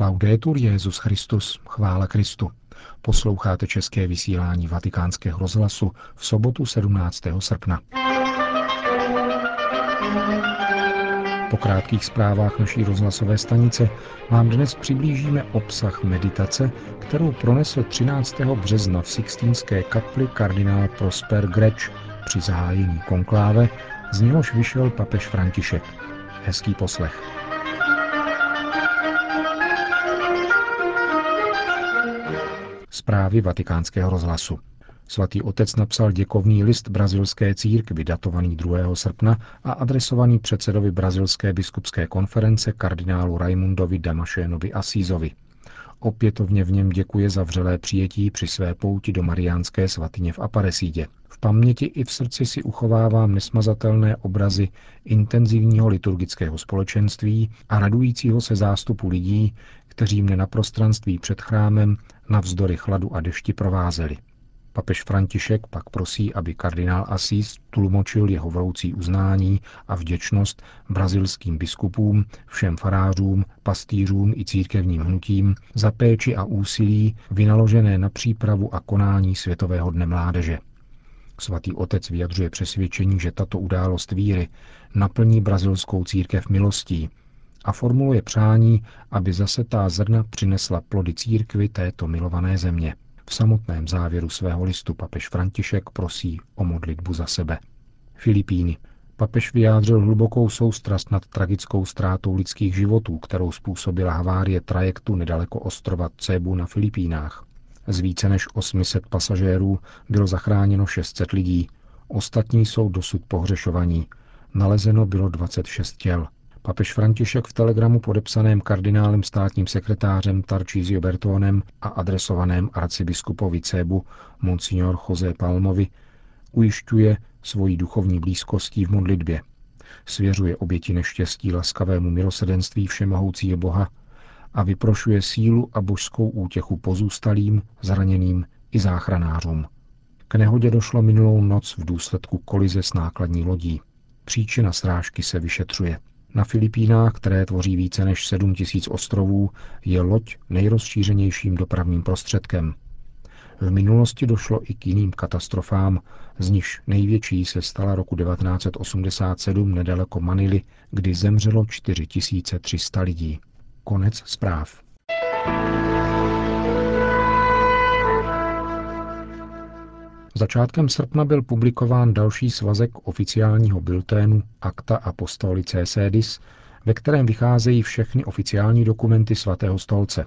Laudetur Jezus Christus, chvála Kristu. Posloucháte české vysílání Vatikánského rozhlasu v sobotu 17. srpna. Po krátkých zprávách naší rozhlasové stanice vám dnes přiblížíme obsah meditace, kterou pronesl 13. března v Sixtínské kapli kardinál Prosper Greč při zahájení konkláve, z něhož vyšel papež František. Hezký poslech. Zprávy vatikánského rozhlasu. Svatý otec napsal děkovný list brazilské církvi datovaný 2. srpna a adresovaný předsedovi brazilské biskupské konference kardinálu Raimundovi Damašénovi Asízovi. Opětovně v něm děkuje za vřelé přijetí při své pouti do Mariánské svatyně v Aparesídě. V paměti i v srdci si uchovávám nesmazatelné obrazy intenzivního liturgického společenství a radujícího se zástupu lidí, kteří mne na prostranství před chrámem navzdory chladu a dešti provázeli. Papež František pak prosí, aby kardinál Asís tlumočil jeho vroucí uznání a vděčnost brazilským biskupům, všem farářům, pastýřům i církevním hnutím za péči a úsilí vynaložené na přípravu a konání Světového dne mládeže. Svatý otec vyjadřuje přesvědčení, že tato událost víry naplní brazilskou církev milostí a formuluje přání, aby zase ta zrna přinesla plody církvy této milované země. V samotném závěru svého listu papež František prosí o modlitbu za sebe. Filipíny. Papež vyjádřil hlubokou soustrast nad tragickou ztrátou lidských životů, kterou způsobila havárie trajektu nedaleko ostrova Cebu na Filipínách. Z více než 800 pasažérů bylo zachráněno 600 lidí, ostatní jsou dosud pohřešovaní. Nalezeno bylo 26 těl. Papež František v telegramu podepsaném kardinálem státním sekretářem Tarcísio Bertónem a adresovaném arcibiskupovi Cebu Monsignor José Palmovi ujišťuje svoji duchovní blízkostí v modlitbě. Svěřuje oběti neštěstí laskavému milosedenství všemohoucího Boha a vyprošuje sílu a božskou útěchu pozůstalým, zraněným i záchranářům. K nehodě došlo minulou noc v důsledku kolize s nákladní lodí. Příčina srážky se vyšetřuje. Na Filipínách, které tvoří více než 7 tisíc ostrovů, je loď nejrozšířenějším dopravním prostředkem. V minulosti došlo i k jiným katastrofám, z nichž největší se stala roku 1987 nedaleko Manily, kdy zemřelo 4300 lidí. Konec zpráv. Začátkem srpna byl publikován další svazek oficiálního bilténu Acta Apostolicae Sedis, ve kterém vycházejí všechny oficiální dokumenty svatého stolce.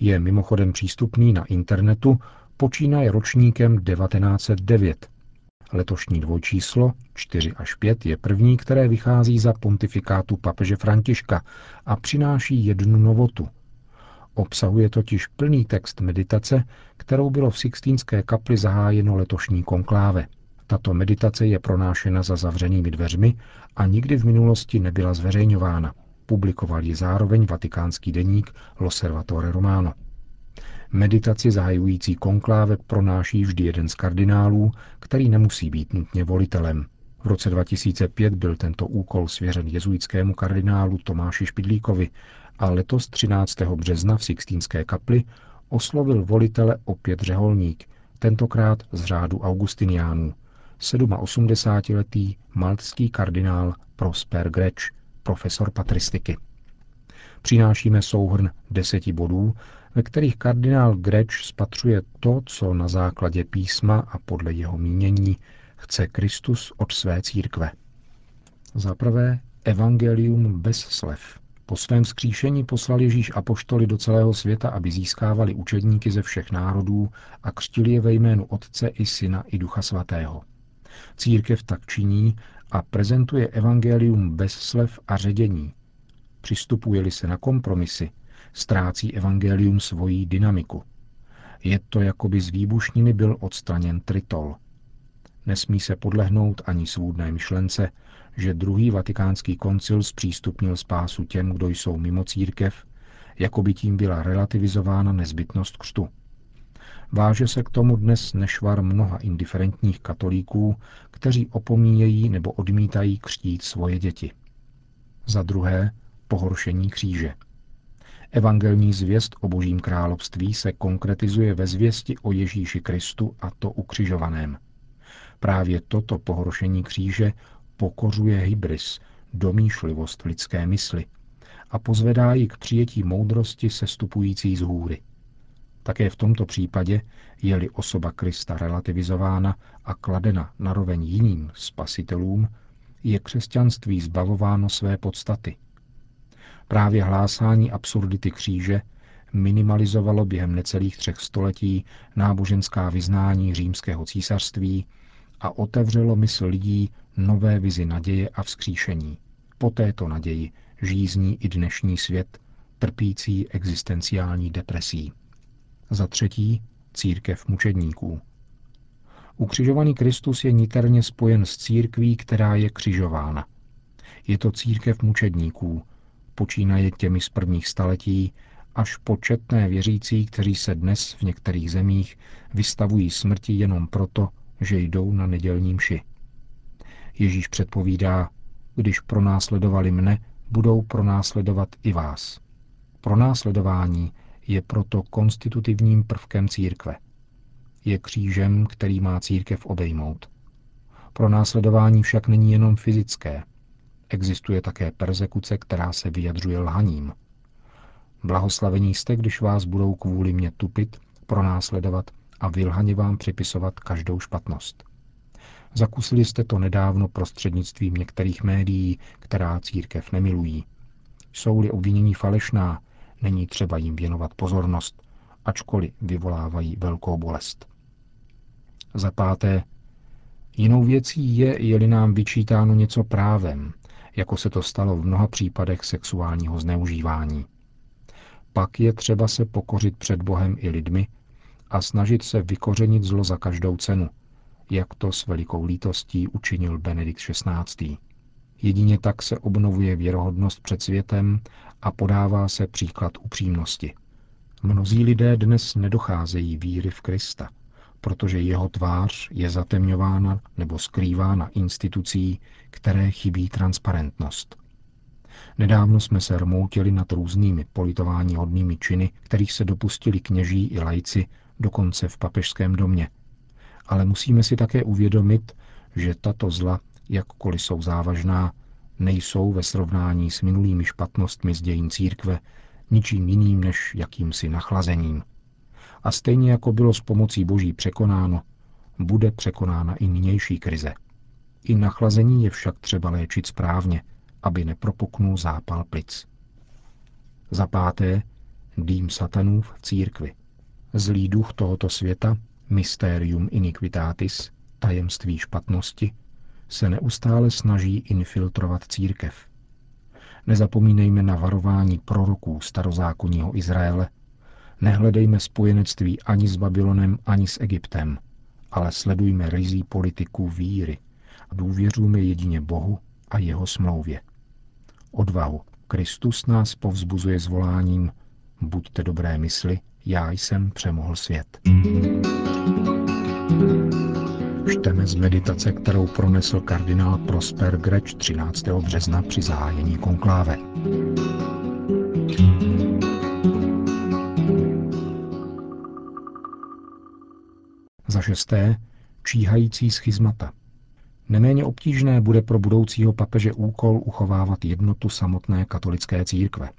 Je mimochodem přístupný na internetu, počínaje ročníkem 1909. Letošní dvojčíslo 4 až 5 je první, které vychází za pontifikátu papeže Františka a přináší jednu novotu – Obsahuje totiž plný text meditace, kterou bylo v Sixtínské kapli zahájeno letošní konkláve. Tato meditace je pronášena za zavřenými dveřmi a nikdy v minulosti nebyla zveřejňována. Publikoval ji zároveň vatikánský deník L'Osservatore Romano. Meditaci zahajující konkláve pronáší vždy jeden z kardinálů, který nemusí být nutně volitelem. V roce 2005 byl tento úkol svěřen jezuitskému kardinálu Tomáši Špidlíkovi a letos 13. března v Sixtínské kapli oslovil volitele opět řeholník, tentokrát z řádu Augustiniánů, 87-letý maltský kardinál Prosper Greč, profesor patristiky. Přinášíme souhrn deseti bodů, ve kterých kardinál Greč spatřuje to, co na základě písma a podle jeho mínění chce Kristus od své církve. Za prvé, evangelium bez slev. Po svém vzkříšení poslal Ježíš apoštoly do celého světa, aby získávali učedníky ze všech národů a křtili je ve jménu Otce i Syna i Ducha Svatého. Církev tak činí a prezentuje evangelium bez slev a ředění. Přistupuje-li se na kompromisy, ztrácí evangelium svoji dynamiku. Je to, jako by z výbušniny byl odstraněn tritol. Nesmí se podlehnout ani svůdné myšlence, že druhý vatikánský koncil zpřístupnil spásu těm, kdo jsou mimo církev, jako by tím byla relativizována nezbytnost křtu. Váže se k tomu dnes nešvar mnoha indiferentních katolíků, kteří opomíjejí nebo odmítají křtít svoje děti. Za druhé, pohoršení kříže. Evangelní zvěst o božím království se konkretizuje ve zvěsti o Ježíši Kristu a to ukřižovaném. Právě toto pohoršení kříže pokořuje hybris, domýšlivost lidské mysli a pozvedá ji k přijetí moudrosti sestupující z hůry. Také v tomto případě, je-li osoba Krista relativizována a kladena naroveň jiným spasitelům, je křesťanství zbavováno své podstaty. Právě hlásání absurdity kříže minimalizovalo během necelých třech století náboženská vyznání římského císařství a otevřelo mysl lidí nové vizi naděje a vzkříšení. Po této naději žízní i dnešní svět, trpící existenciální depresí. Za třetí, církev mučedníků. Ukřižovaný Kristus je niterně spojen s církví, která je křižována. Je to církev mučedníků, počínaje těmi z prvních staletí, až početné věřící, kteří se dnes v některých zemích vystavují smrti jenom proto, že jdou na nedělní mši. Ježíš předpovídá, když pronásledovali mne, budou pronásledovat i vás. Pronásledování je proto konstitutivním prvkem církve. Je křížem, který má církev obejmout. Pronásledování však není jenom fyzické. Existuje také persekuce, která se vyjadřuje lhaním. Blahoslavení jste, když vás budou kvůli mě tupit, pronásledovat a vylhaně vám připisovat každou špatnost. Zakusili jste to nedávno prostřednictvím některých médií, která církev nemilují. Jsou-li obvinění falešná, není třeba jim věnovat pozornost, ačkoliv vyvolávají velkou bolest. Za páté, jinou věcí je, je-li nám vyčítáno něco právem, jako se to stalo v mnoha případech sexuálního zneužívání. Pak je třeba se pokořit před Bohem i lidmi a snažit se vykořenit zlo za každou cenu, jak to s velikou lítostí učinil Benedikt XVI. Jedině tak se obnovuje věrohodnost před světem a podává se příklad upřímnosti. Mnozí lidé dnes nedocházejí víry v Krista, protože jeho tvář je zatemňována nebo skrývána institucí, které chybí transparentnost. Nedávno jsme se rmoutili nad různými politování hodnými činy, kterých se dopustili kněží i lajci, dokonce v papežském domě. Ale musíme si také uvědomit, že tato zla, jakkoliv jsou závažná, nejsou ve srovnání s minulými špatnostmi z dějin církve ničím jiným než jakýmsi nachlazením. A stejně jako bylo s pomocí Boží překonáno, bude překonána i nynější krize. I nachlazení je však třeba léčit správně, aby nepropuknul zápal plic. Za páté, dým satanův v církvi. Zlý duch tohoto světa, mysterium iniquitatis, tajemství špatnosti, se neustále snaží infiltrovat církev. Nezapomínejme na varování proroků starozákonního Izraele, nehledejme spojenectví ani s Babylonem, ani s Egyptem, ale sledujme rizí politiku víry a důvěřujme jedině Bohu a jeho smlouvě. Odvahu. Kristus nás povzbuzuje zvoláním Buďte dobré mysli, já jsem přemohl svět. Čteme z meditace, kterou pronesl kardinál Prosper Greč 13. března při zahájení konkláve. Za šesté, číhající schizmata. Neméně obtížné bude pro budoucího papeže úkol uchovávat jednotu samotné katolické církve.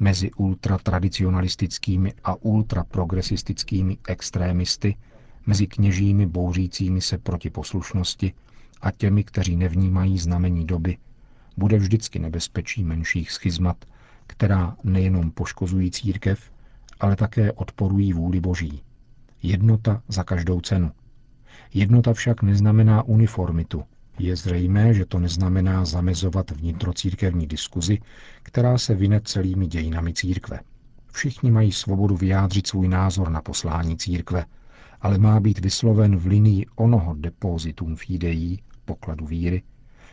Mezi ultratradicionalistickými a ultraprogresistickými extrémisty mezi kněžími bouřícími se proti poslušnosti a těmi, kteří nevnímají znamení doby, bude vždycky nebezpečí menších schizmat, která nejenom poškozují církev, ale také odporují vůli Boží. Jednota za každou cenu. Jednota však neznamená uniformitu. Je zřejmé, že to neznamená zamezovat vnitrocírkevní diskuzi, která se vyne celými dějinami církve. Všichni mají svobodu vyjádřit svůj názor na poslání církve, ale má být vysloven v linii onoho depozitum fidei, pokladu víry,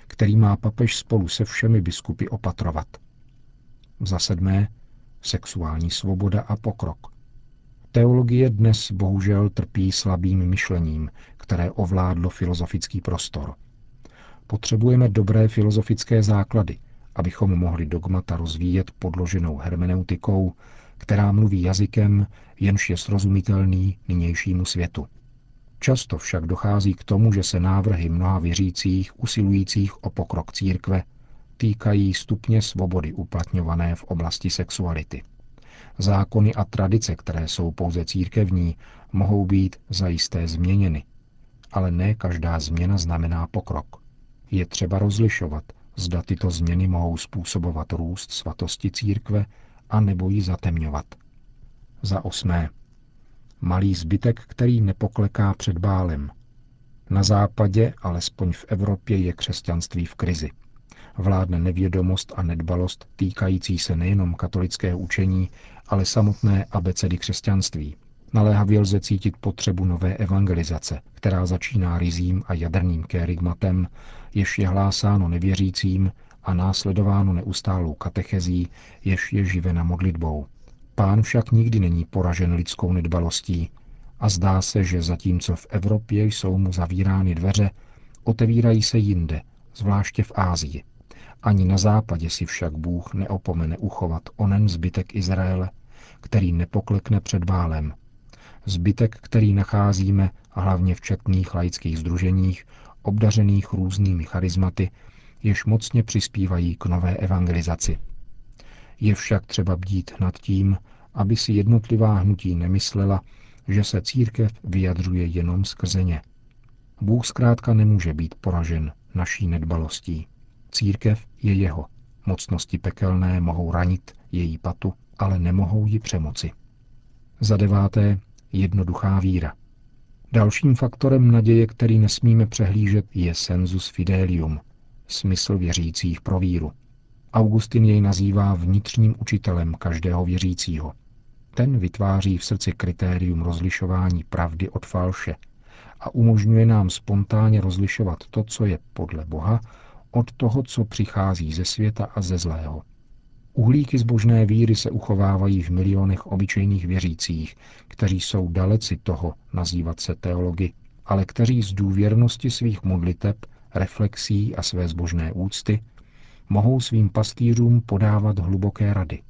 který má papež spolu se všemi biskupy opatrovat. Za sedmé, sexuální svoboda a pokrok. Teologie dnes bohužel trpí slabým myšlením, které ovládlo filozofický prostor. Potřebujeme dobré filozofické základy abychom mohli dogmata rozvíjet podloženou hermeneutikou, která mluví jazykem, jenž je srozumitelný nynějšímu světu. Často však dochází k tomu, že se návrhy mnoha věřících usilujících o pokrok církve týkají stupně svobody uplatňované v oblasti sexuality. Zákony a tradice, které jsou pouze církevní, mohou být zajisté změněny, ale ne každá změna znamená pokrok. Je třeba rozlišovat, zda tyto změny mohou způsobovat růst svatosti církve a nebo ji zatemňovat. Za osmé. Malý zbytek, který nepokleká před bálem. Na západě, alespoň v Evropě, je křesťanství v krizi. Vládne nevědomost a nedbalost týkající se nejenom katolického učení, ale samotné abecedy křesťanství. Naléhavě lze cítit potřebu nové evangelizace, která začíná rizím a jadrným kérigmatem, jež je hlásáno nevěřícím a následováno neustálou katechezí, jež je živena modlitbou. Pán však nikdy není poražen lidskou nedbalostí a zdá se, že zatímco v Evropě jsou mu zavírány dveře, otevírají se jinde, zvláště v Ázii. Ani na západě si však Bůh neopomene uchovat onen zbytek Izraele, který nepoklekne před bálem. Zbytek, který nacházíme hlavně v četných laických združeních, obdařených různými charizmaty, jež mocně přispívají k nové evangelizaci. Je však třeba bdít nad tím, aby si jednotlivá hnutí nemyslela, že se církev vyjadřuje jenom skrze ně. Bůh zkrátka nemůže být poražen naší nedbalostí. Církev je jeho. Mocnosti pekelné mohou ranit její patu, ale nemohou ji přemoci. Za deváté, jednoduchá víra. Dalším faktorem naděje, který nesmíme přehlížet, je sensus fidelium, smysl věřících pro víru. Augustin jej nazývá vnitřním učitelem každého věřícího. Ten vytváří v srdci kritérium rozlišování pravdy od falše a umožňuje nám spontánně rozlišovat to, co je podle Boha, od toho, co přichází ze světa a ze zlého. Uhlíky zbožné víry se uchovávají v milionech obyčejných věřících, kteří jsou daleci toho nazývat se teology, ale kteří z důvěrnosti svých modliteb, reflexí a své zbožné úcty mohou svým pastýřům podávat hluboké rady.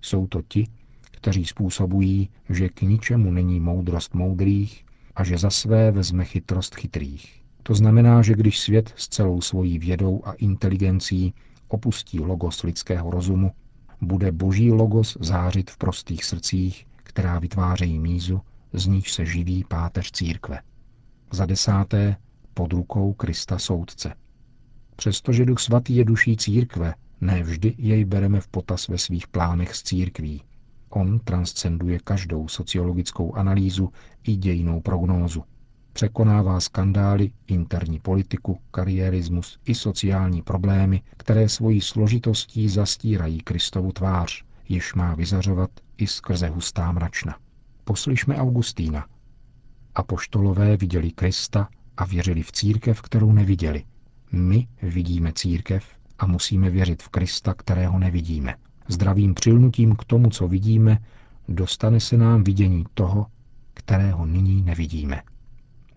Jsou to ti, kteří způsobují, že k ničemu není moudrost moudrých a že za své vezme chytrost chytrých. To znamená, že když svět s celou svojí vědou a inteligencí opustí logos lidského rozumu, bude boží logos zářit v prostých srdcích, která vytvářejí mízu, z níž se živí páteř církve. Za desáté, pod rukou Krista soudce. Přestože duch svatý je duší církve, ne vždy jej bereme v potaz ve svých plánech z církví. On transcenduje každou sociologickou analýzu i dějnou prognózu. Překonává skandály, interní politiku, kariérismus i sociální problémy, které svojí složitostí zastírají Kristovu tvář, již má vyzařovat i skrze hustá mračna. Poslyšme Augustína. Apoštolové viděli Krista a věřili v církev, kterou neviděli. My vidíme církev a musíme věřit v Krista, kterého nevidíme. Zdravým přilnutím k tomu, co vidíme, dostane se nám vidění toho, kterého nyní nevidíme.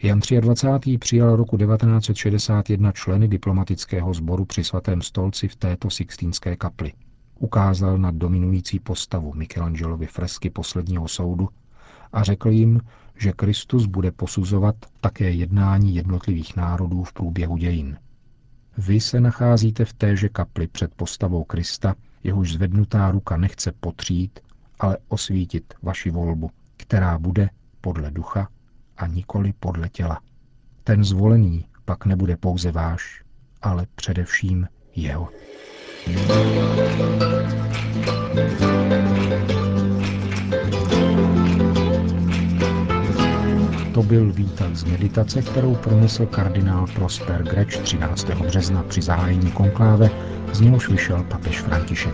Jan 23. přijal roku 1961 členy diplomatického sboru při svatém stolci v této Sixtínské kapli. Ukázal na dominující postavu Michelangelovy fresky posledního soudu a řekl jim, že Kristus bude posuzovat také jednání jednotlivých národů v průběhu dějin. Vy se nacházíte v téže kapli před postavou Krista, jehož zvednutá ruka nechce potřít, ale osvítit vaši volbu, která bude podle ducha a nikoli podle těla. Ten zvolený pak nebude pouze váš, ale především jeho. To byl výtah z meditace, kterou pronesl kardinál Prosper Greč 13. března při zahájení konkláve, z něhož vyšel papež František.